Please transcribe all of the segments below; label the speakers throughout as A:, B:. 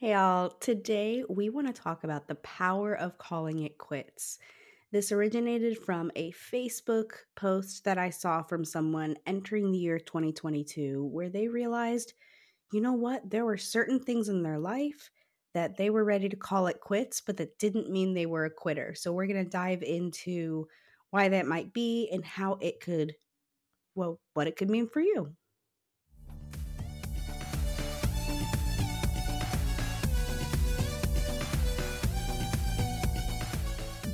A: Hey, all. Today we want to talk about the power of calling it quits. This originated from a Facebook post that I saw from someone entering the year 2022 where they realized, you know what, there were certain things in their life that they were ready to call it quits, but that didn't mean they were a quitter. So we're going to dive into why that might be and how it could, well, what it could mean for you.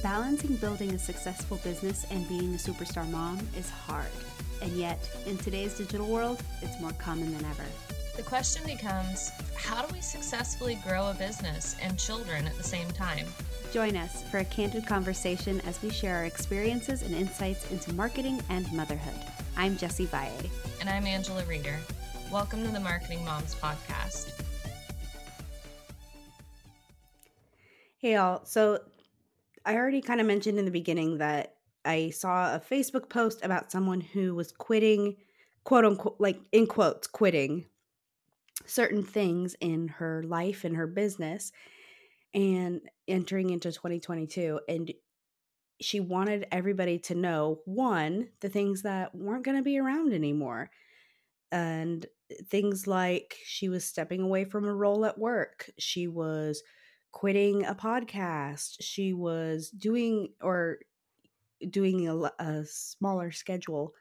A: Balancing building a successful business and being a superstar mom is hard. And yet, in today's digital world, it's more common than ever.
B: The question becomes how do we successfully grow a business and children at the same time?
A: Join us for a candid conversation as we share our experiences and insights into marketing and motherhood. I'm Jessie Valle.
B: And I'm Angela Reeder. Welcome to the Marketing Moms Podcast.
A: Hey, y'all. So I already kind of mentioned in the beginning that I saw a Facebook post about someone who was quitting, quote unquote, like in quotes, quitting certain things in her life and her business and entering into 2022. And she wanted everybody to know one, the things that weren't going to be around anymore. And things like she was stepping away from a role at work. She was quitting a podcast. She was doing or doing a, a smaller schedule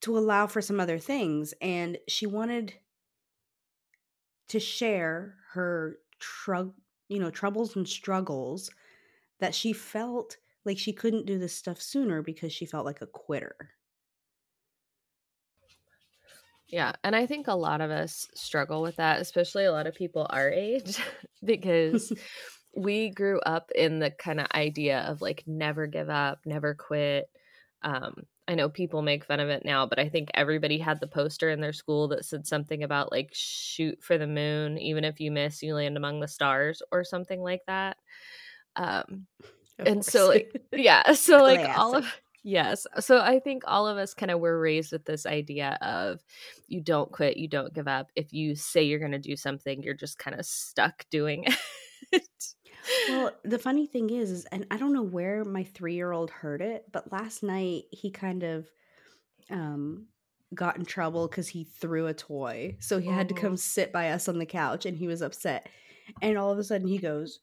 A: to allow for some other things. And she wanted to share her tr- you know troubles and struggles that she felt like she couldn't do this stuff sooner because she felt like a quitter.
C: Yeah. And I think a lot of us struggle with that, especially a lot of people our age, because we grew up in the kind of idea of like never give up, never quit. Um, I know people make fun of it now, but I think everybody had the poster in their school that said something about like shoot for the moon, even if you miss, you land among the stars or something like that. Um, and so like yeah, so like Classic. all of Yes. So I think all of us kind of were raised with this idea of you don't quit, you don't give up. If you say you're going to do something, you're just kind of stuck doing it.
A: well, the funny thing is, is, and I don't know where my three year old heard it, but last night he kind of um, got in trouble because he threw a toy. So he had to come oh. sit by us on the couch and he was upset. And all of a sudden he goes,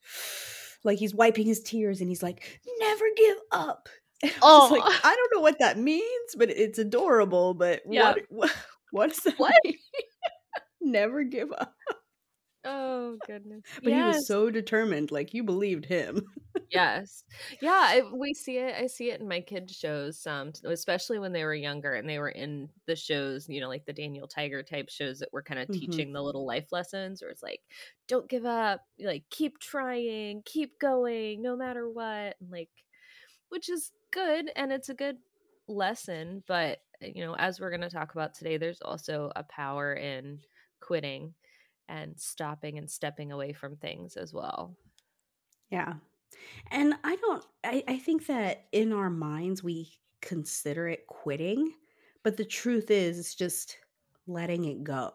A: like he's wiping his tears and he's like, never give up oh, like, I don't know what that means, but it's adorable. But yeah. what, what, what does that what? Never give up.
C: Oh goodness!
A: But yes. he was so determined. Like you believed him.
C: yes, yeah. I, we see it. I see it in my kids' shows, um, especially when they were younger and they were in the shows. You know, like the Daniel Tiger type shows that were kind of mm-hmm. teaching the little life lessons, or it's like, don't give up. Like keep trying, keep going, no matter what. And like, which is good and it's a good lesson but you know as we're going to talk about today there's also a power in quitting and stopping and stepping away from things as well.
A: Yeah. And i don't i, I think that in our minds we consider it quitting but the truth is it's just letting it go.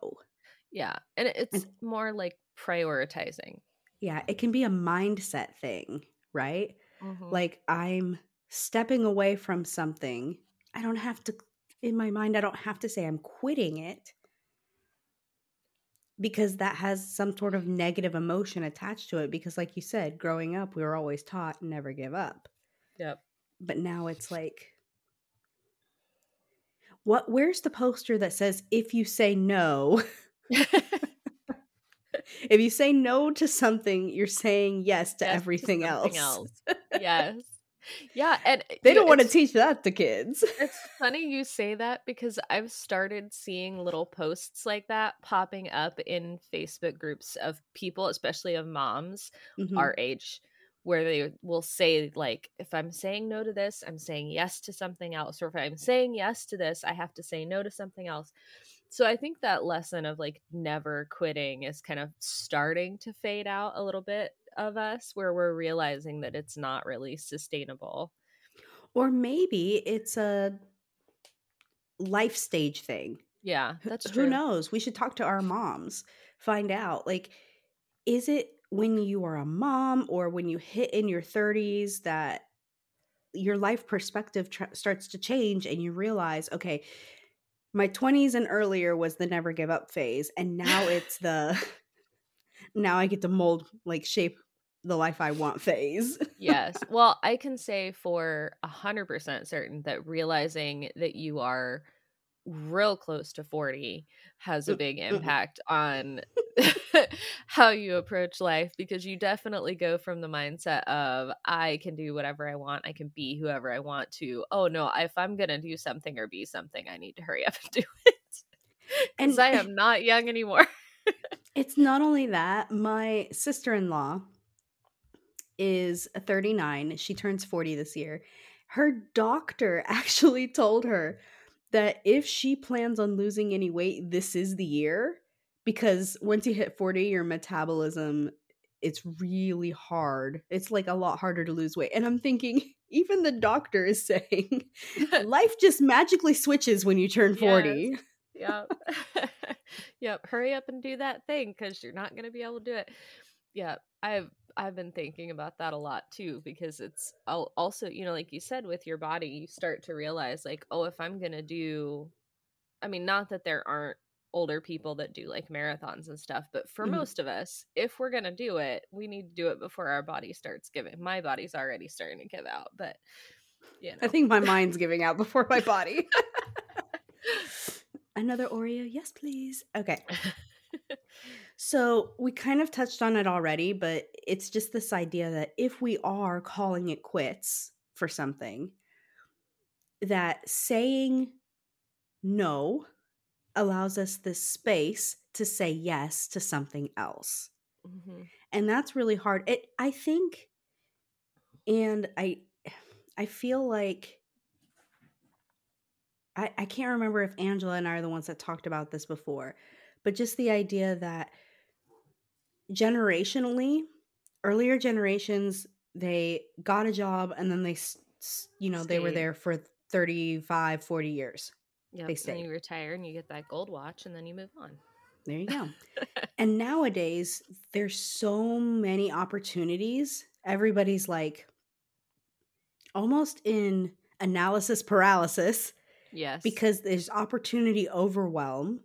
C: Yeah and it's and, more like prioritizing.
A: Yeah it can be a mindset thing right? Mm-hmm. like i'm stepping away from something, I don't have to, in my mind, I don't have to say I'm quitting it because that has some sort of negative emotion attached to it. Because, like you said, growing up, we were always taught never give up.
C: Yep.
A: But now it's like, what? Where's the poster that says if you say no? if you say no to something, you're saying yes to yes everything to else. else.
C: yes yeah and
A: they don't want to teach that to kids
C: it's funny you say that because i've started seeing little posts like that popping up in facebook groups of people especially of moms mm-hmm. our age where they will say like if i'm saying no to this i'm saying yes to something else or if i'm saying yes to this i have to say no to something else so i think that lesson of like never quitting is kind of starting to fade out a little bit of us where we're realizing that it's not really sustainable.
A: Or maybe it's a life stage thing.
C: Yeah, that's
A: true. Who knows? We should talk to our moms, find out. Like, is it when you are a mom or when you hit in your 30s that your life perspective tr- starts to change and you realize, okay, my 20s and earlier was the never give up phase and now it's the now I get to mold like shape the life I want phase.
C: yes. Well, I can say for a hundred percent certain that realizing that you are real close to 40 has a mm, big mm-hmm. impact on how you approach life because you definitely go from the mindset of I can do whatever I want, I can be whoever I want to. Oh no, if I'm going to do something or be something, I need to hurry up and do it. And I am not young anymore.
A: it's not only that, my sister-in-law is 39. She turns 40 this year. Her doctor actually told her that if she plans on losing any weight, this is the year because once you hit 40, your metabolism it's really hard. It's like a lot harder to lose weight. And I'm thinking even the doctor is saying life just magically switches when you turn 40.
C: Yes. Yep. yep. Hurry up and do that thing cuz you're not going to be able to do it. Yeah, I've I've been thinking about that a lot too because it's also, you know, like you said with your body, you start to realize like, oh, if I'm going to do I mean, not that there aren't older people that do like marathons and stuff, but for mm-hmm. most of us, if we're going to do it, we need to do it before our body starts giving. My body's already starting to give out, but you know.
A: I think my mind's giving out before my body. Another Oreo? Yes, please. Okay. So we kind of touched on it already, but it's just this idea that if we are calling it quits for something, that saying no allows us this space to say yes to something else. Mm-hmm. And that's really hard. It I think and I I feel like I, I can't remember if Angela and I are the ones that talked about this before, but just the idea that generationally, earlier generations, they got a job and then they, you know, Stayed. they were there for 35, 40 years.
C: Yeah, they stayed. And you retire and you get that gold watch and then you move on.
A: There you go. and nowadays, there's so many opportunities. Everybody's like almost in analysis paralysis.
C: Yes.
A: Because there's opportunity overwhelm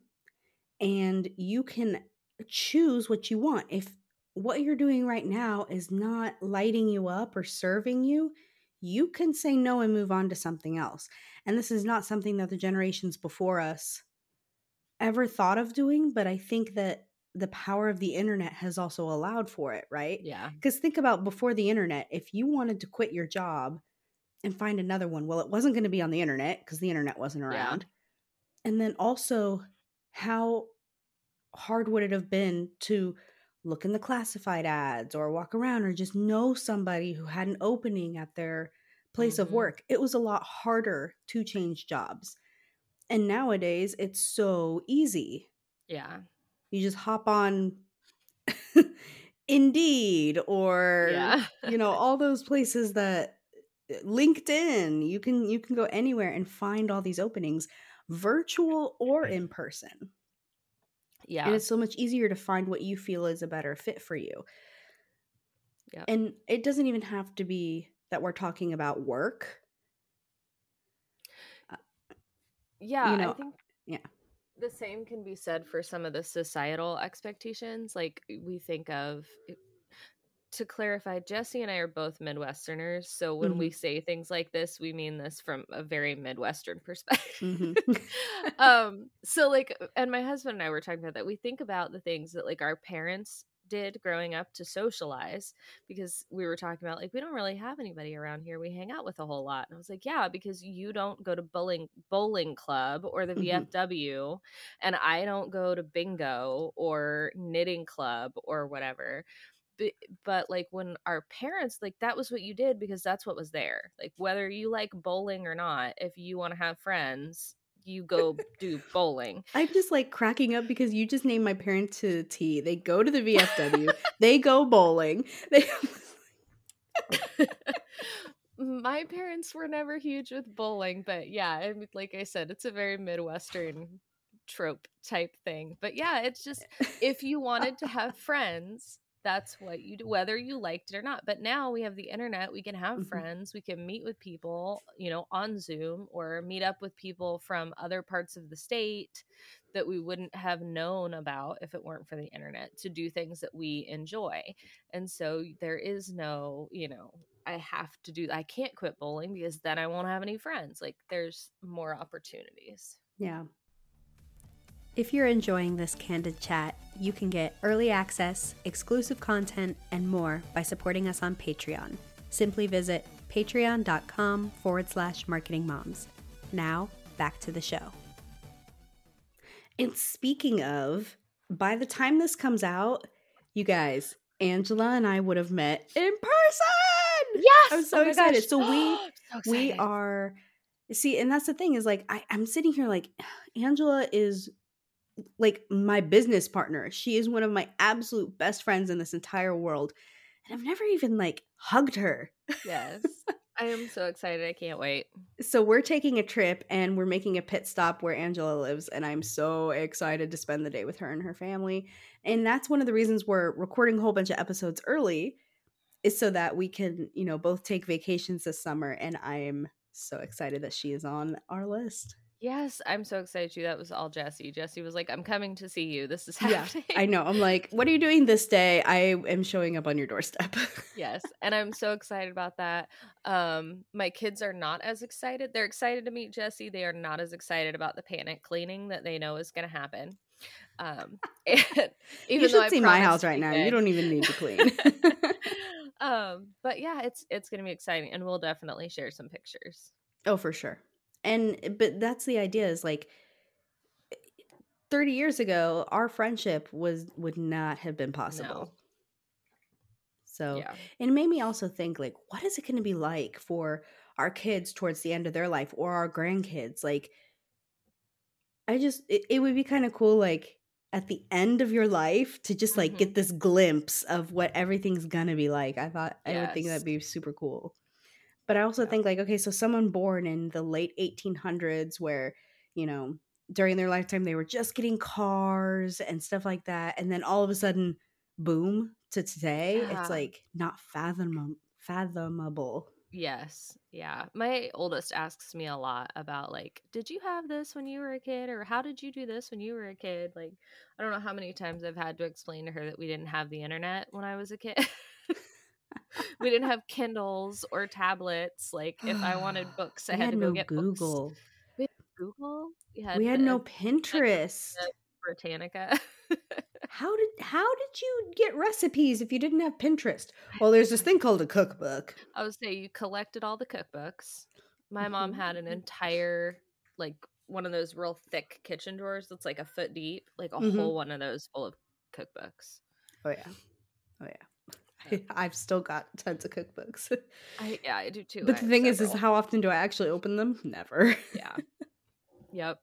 A: and you can choose what you want. If what you're doing right now is not lighting you up or serving you, you can say no and move on to something else. And this is not something that the generations before us ever thought of doing, but I think that the power of the internet has also allowed for it, right?
C: Yeah.
A: Because think about before the internet, if you wanted to quit your job and find another one, well, it wasn't going to be on the internet because the internet wasn't around. Yeah. And then also, how hard would it have been to look in the classified ads or walk around or just know somebody who had an opening at their place mm-hmm. of work? It was a lot harder to change jobs. And nowadays, it's so easy.
C: Yeah.
A: You just hop on Indeed or yeah. you know all those places that eh, LinkedIn, you can you can go anywhere and find all these openings, virtual or in person.
C: Yeah.
A: And it's so much easier to find what you feel is a better fit for you.
C: Yeah.
A: And it doesn't even have to be that we're talking about work.
C: Uh, yeah, you know, I think yeah. The same can be said for some of the societal expectations. Like we think of to clarify, Jessie and I are both Midwesterners. So when mm-hmm. we say things like this, we mean this from a very Midwestern perspective. Mm-hmm. um, so like, and my husband and I were talking about that. We think about the things that like our parents did growing up to socialize because we were talking about like we don't really have anybody around here we hang out with a whole lot and i was like yeah because you don't go to bowling bowling club or the mm-hmm. vfw and i don't go to bingo or knitting club or whatever but, like when our parents like that was what you did because that's what was there. Like whether you like bowling or not if you want to have friends you go do bowling.
A: I'm just like cracking up because you just named my parents to t. They go to the vfw they go bowling they
C: my parents were never huge with bowling but yeah like i said it's a very midwestern trope type thing. But yeah it's just if you wanted to have friends that's what you do whether you liked it or not but now we have the internet we can have mm-hmm. friends we can meet with people you know on zoom or meet up with people from other parts of the state that we wouldn't have known about if it weren't for the internet to do things that we enjoy. And so there is no you know i have to do i can't quit bowling because then i won't have any friends like there's more opportunities.
A: Yeah. If you're enjoying this candid chat, you can get early access, exclusive content, and more by supporting us on Patreon. Simply visit patreon.com forward slash marketing moms. Now, back to the show. And speaking of, by the time this comes out, you guys, Angela and I would have met in person.
C: Yes,
A: I'm so oh excited. Gosh. So we so we are see, and that's the thing is like I, I'm sitting here like Angela is like my business partner. She is one of my absolute best friends in this entire world. And I've never even like hugged her.
C: Yes. I am so excited. I can't wait.
A: So we're taking a trip and we're making a pit stop where Angela lives and I'm so excited to spend the day with her and her family. And that's one of the reasons we're recording a whole bunch of episodes early is so that we can, you know, both take vacations this summer and I'm so excited that she is on our list.
C: Yes, I'm so excited too. That was all Jessie. Jessie was like, I'm coming to see you. This is happening.
A: Yeah, I know. I'm like, what are you doing this day? I am showing up on your doorstep.
C: yes. And I'm so excited about that. Um, my kids are not as excited. They're excited to meet Jessie. They are not as excited about the panic cleaning that they know is going to happen. Um,
A: and even you should see my house right now. You don't even need to clean.
C: um, but yeah, it's it's going to be exciting, and we'll definitely share some pictures.
A: Oh, for sure and eh, but that's the idea is like 30 years ago our friendship was would not have been possible no. so yeah. it made me also think like what is it going to be like for our kids towards the end of their life or our grandkids like i just it, it would be kind of cool like at the end of your life to just like mm-hmm. get this glimpse of what everything's gonna be like i thought yes. i would think that'd be super cool but I also yeah. think like, okay, so someone born in the late 1800s where, you know, during their lifetime they were just getting cars and stuff like that and then all of a sudden boom to today yeah. it's like not fathom fathomable.
C: Yes. Yeah. My oldest asks me a lot about like did you have this when you were a kid? or how did you do this when you were a kid? Like i don't know how many times i've had to explain to her that we didn't have the internet when i was a kid we didn't have Kindles or tablets. Like if I wanted books, I had, had, to go no get Google. Books. We had Google.
A: We had, we had no Pinterest.
C: Britannica.
A: how did how did you get recipes if you didn't have Pinterest? Well, there's this thing called a cookbook.
C: I would say you collected all the cookbooks. My mom had an mm-hmm. entire like one of those real thick kitchen drawers that's like a foot deep, like a mm-hmm. whole one of those full of cookbooks.
A: Oh yeah. Oh yeah. I've still got tons of cookbooks.
C: I yeah, I do too.
A: But the thing is, is how often do I actually open them? Never.
C: Yeah. yep.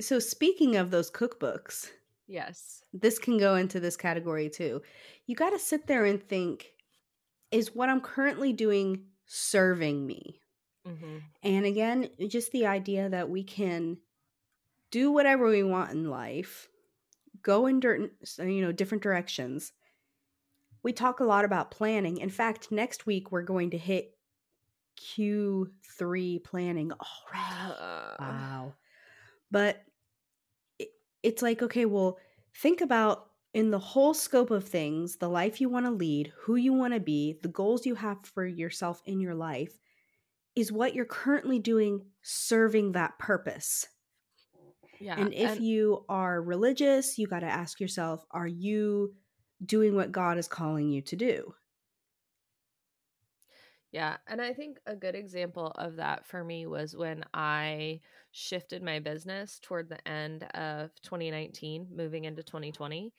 A: So speaking of those cookbooks,
C: yes,
A: this can go into this category too. You got to sit there and think: Is what I'm currently doing serving me? Mm-hmm. And again, just the idea that we can do whatever we want in life go in you know different directions. We talk a lot about planning. In fact, next week we're going to hit Q3 planning already. Uh. Wow. But it, it's like okay, well, think about in the whole scope of things, the life you want to lead, who you want to be, the goals you have for yourself in your life, is what you're currently doing serving that purpose? Yeah. And if and- you are religious, you got to ask yourself, are you doing what God is calling you to do?
C: Yeah. And I think a good example of that for me was when I shifted my business toward the end of 2019, moving into 2020.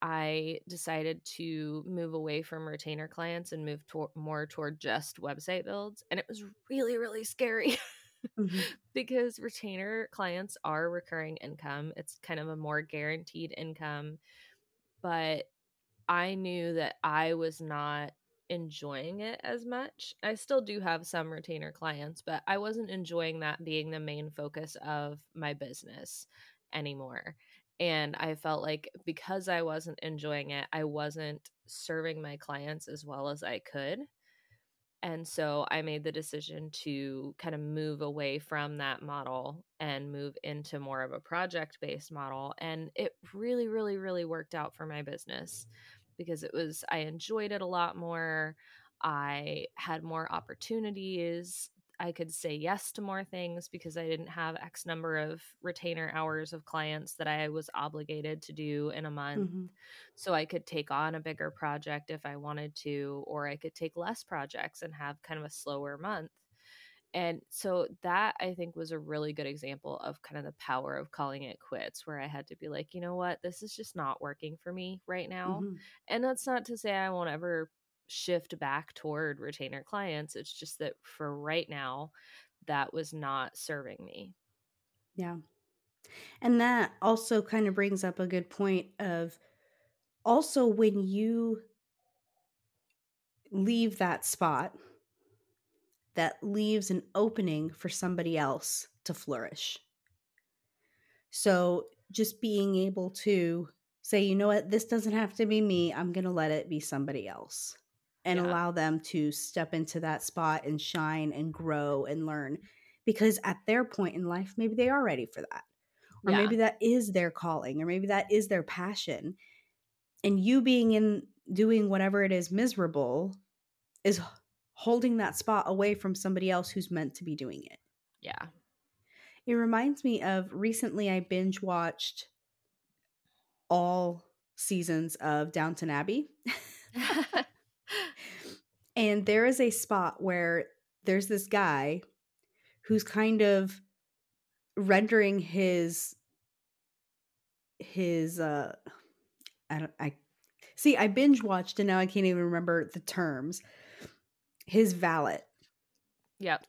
C: I decided to move away from retainer clients and move to- more toward just website builds. And it was really, really scary. mm-hmm. because retainer clients are recurring income. It's kind of a more guaranteed income. But I knew that I was not enjoying it as much. I still do have some retainer clients, but I wasn't enjoying that being the main focus of my business anymore. And I felt like because I wasn't enjoying it, I wasn't serving my clients as well as I could. And so I made the decision to kind of move away from that model and move into more of a project based model. And it really, really, really worked out for my business because it was, I enjoyed it a lot more. I had more opportunities. I could say yes to more things because I didn't have X number of retainer hours of clients that I was obligated to do in a month. Mm-hmm. So I could take on a bigger project if I wanted to, or I could take less projects and have kind of a slower month. And so that I think was a really good example of kind of the power of calling it quits, where I had to be like, you know what, this is just not working for me right now. Mm-hmm. And that's not to say I won't ever shift back toward retainer clients. It's just that for right now, that was not serving me.
A: Yeah. And that also kind of brings up a good point of also when you leave that spot, that leaves an opening for somebody else to flourish. So just being able to say, you know what, this doesn't have to be me. I'm going to let it be somebody else and yeah. allow them to step into that spot and shine and grow and learn because at their point in life maybe they are ready for that or yeah. maybe that is their calling or maybe that is their passion and you being in doing whatever it is miserable is holding that spot away from somebody else who's meant to be doing it
C: yeah
A: it reminds me of recently i binge watched all seasons of downton abbey and there is a spot where there's this guy who's kind of rendering his his uh I don't I see I binge watched and now I can't even remember the terms. His valet.
C: Yep.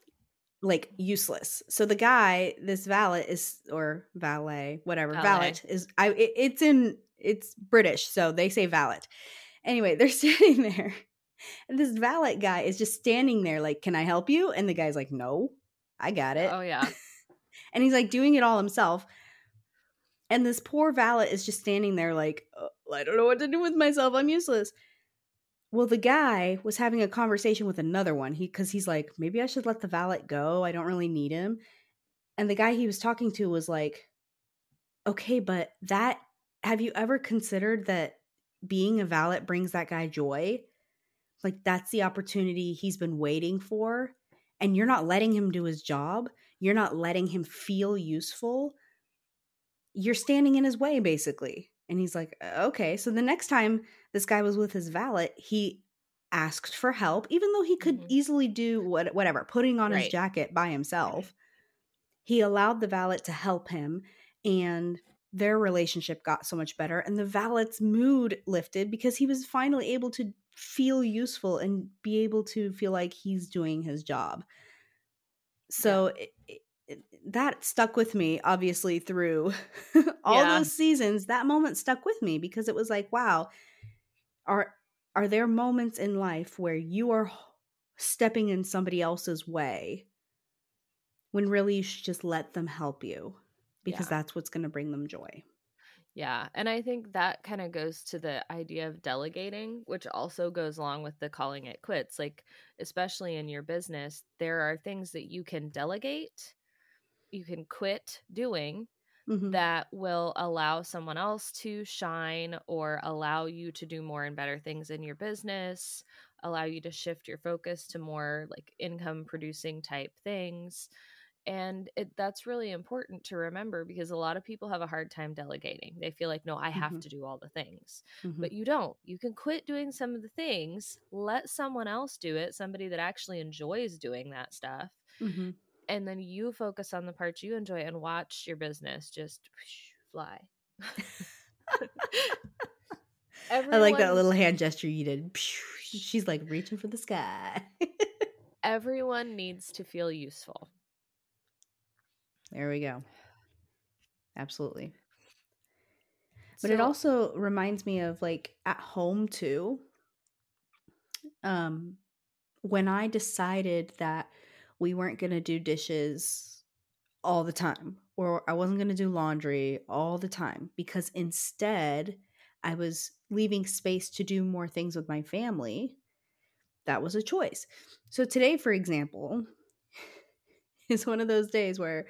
A: Like useless. So the guy, this valet is or valet, whatever. Valet, valet is I it, it's in it's British, so they say valet. Anyway, they're sitting there and this valet guy is just standing there, like, Can I help you? And the guy's like, No, I got it.
C: Oh, yeah.
A: and he's like doing it all himself. And this poor valet is just standing there, like, oh, I don't know what to do with myself. I'm useless. Well, the guy was having a conversation with another one. He because he's like, maybe I should let the valet go. I don't really need him. And the guy he was talking to was like, okay, but that have you ever considered that being a valet brings that guy joy? Like that's the opportunity he's been waiting for. And you're not letting him do his job. You're not letting him feel useful. You're standing in his way, basically. And he's like, okay. So the next time this guy was with his valet, he asked for help, even though he could mm-hmm. easily do what, whatever, putting on right. his jacket by himself. He allowed the valet to help him. And their relationship got so much better and the valet's mood lifted because he was finally able to feel useful and be able to feel like he's doing his job. So yeah. it, it, that stuck with me, obviously, through all yeah. those seasons. That moment stuck with me because it was like, wow, are are there moments in life where you are stepping in somebody else's way when really you should just let them help you because yeah. that's what's going to bring them joy.
C: Yeah. And I think that kind of goes to the idea of delegating, which also goes along with the calling it quits. Like, especially in your business, there are things that you can delegate, you can quit doing mm-hmm. that will allow someone else to shine or allow you to do more and better things in your business, allow you to shift your focus to more like income producing type things and it, that's really important to remember because a lot of people have a hard time delegating they feel like no i have mm-hmm. to do all the things mm-hmm. but you don't you can quit doing some of the things let someone else do it somebody that actually enjoys doing that stuff mm-hmm. and then you focus on the parts you enjoy and watch your business just fly
A: Everyone, I like that little hand gesture you did. She's like reaching for the sky.
C: everyone needs to feel useful.
A: There we go. Absolutely. But so, it also reminds me of like at home too. Um when I decided that we weren't going to do dishes all the time or I wasn't going to do laundry all the time because instead I was leaving space to do more things with my family. That was a choice. So today, for example, is one of those days where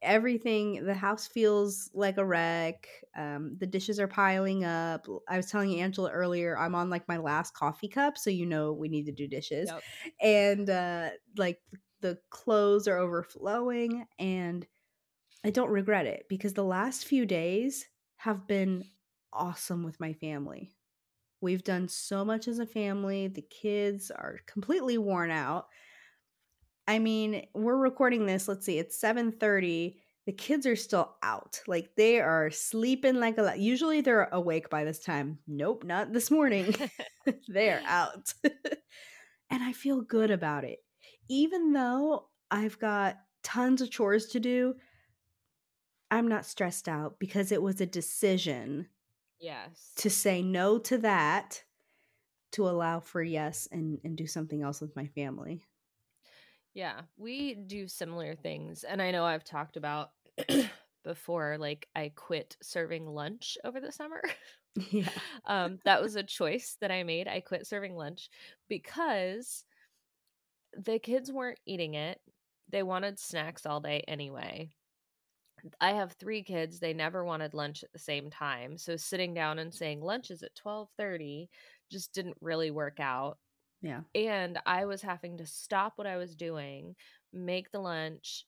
A: everything the house feels like a wreck um, the dishes are piling up i was telling angela earlier i'm on like my last coffee cup so you know we need to do dishes yep. and uh, like the clothes are overflowing and i don't regret it because the last few days have been awesome with my family we've done so much as a family the kids are completely worn out I mean, we're recording this. Let's see, it's 7:30. The kids are still out. Like they are sleeping like a lot. usually they're awake by this time. Nope, not this morning. they're out. and I feel good about it. Even though I've got tons of chores to do, I'm not stressed out because it was a decision.
C: Yes.
A: To say no to that to allow for yes and and do something else with my family.
C: Yeah, we do similar things. And I know I've talked about before, like, I quit serving lunch over the summer.
A: Yeah.
C: um, that was a choice that I made. I quit serving lunch because the kids weren't eating it. They wanted snacks all day anyway. I have three kids. They never wanted lunch at the same time. So sitting down and saying lunch is at 12:30 just didn't really work out.
A: Yeah.
C: And I was having to stop what I was doing, make the lunch,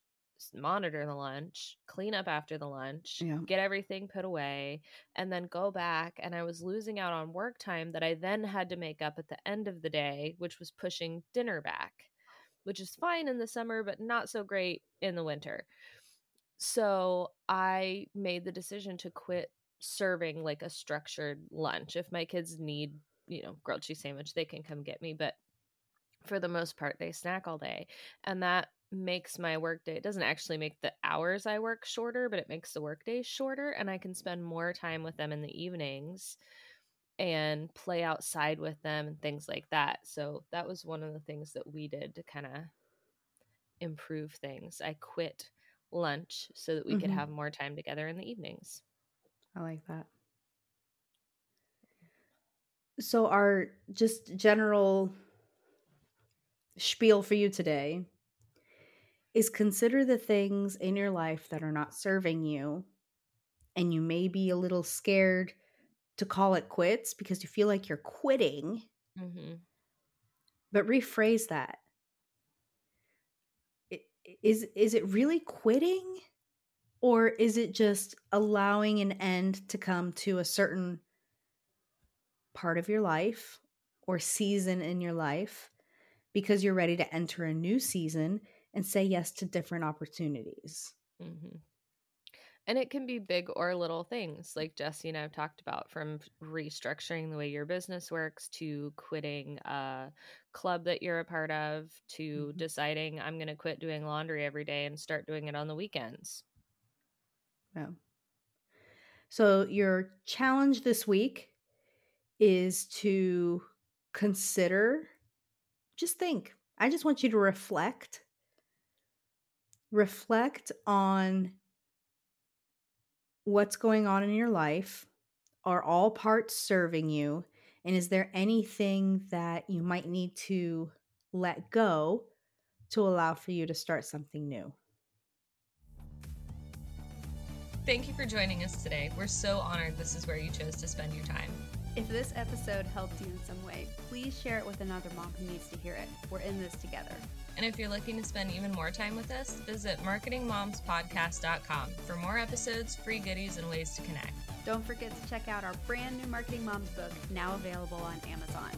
C: monitor the lunch, clean up after the lunch,
A: yeah.
C: get everything put away, and then go back. And I was losing out on work time that I then had to make up at the end of the day, which was pushing dinner back, which is fine in the summer, but not so great in the winter. So I made the decision to quit serving like a structured lunch. If my kids need you know, grilled cheese sandwich, they can come get me. But for the most part, they snack all day. And that makes my workday, it doesn't actually make the hours I work shorter, but it makes the work workday shorter. And I can spend more time with them in the evenings and play outside with them and things like that. So that was one of the things that we did to kind of improve things. I quit lunch so that we mm-hmm. could have more time together in the evenings.
A: I like that. So, our just general spiel for you today is consider the things in your life that are not serving you, and you may be a little scared to call it quits because you feel like you're quitting. Mm-hmm. But rephrase that. Is is it really quitting, or is it just allowing an end to come to a certain part of your life or season in your life because you're ready to enter a new season and say yes to different opportunities.
C: Mm-hmm. And it can be big or little things, like Jessie and I've talked about, from restructuring the way your business works to quitting a club that you're a part of to mm-hmm. deciding I'm going to quit doing laundry every day and start doing it on the weekends.
A: Yeah. So, your challenge this week is to consider, just think. I just want you to reflect. Reflect on what's going on in your life. Are all parts serving you? And is there anything that you might need to let go to allow for you to start something new?
B: Thank you for joining us today. We're so honored this is where you chose to spend your time.
D: If this episode helped you in some way, please share it with another mom who needs to hear it. We're in this together.
B: And if you're looking to spend even more time with us, visit marketingmomspodcast.com for more episodes, free goodies, and ways to connect.
D: Don't forget to check out our brand new Marketing Moms book, now available on Amazon.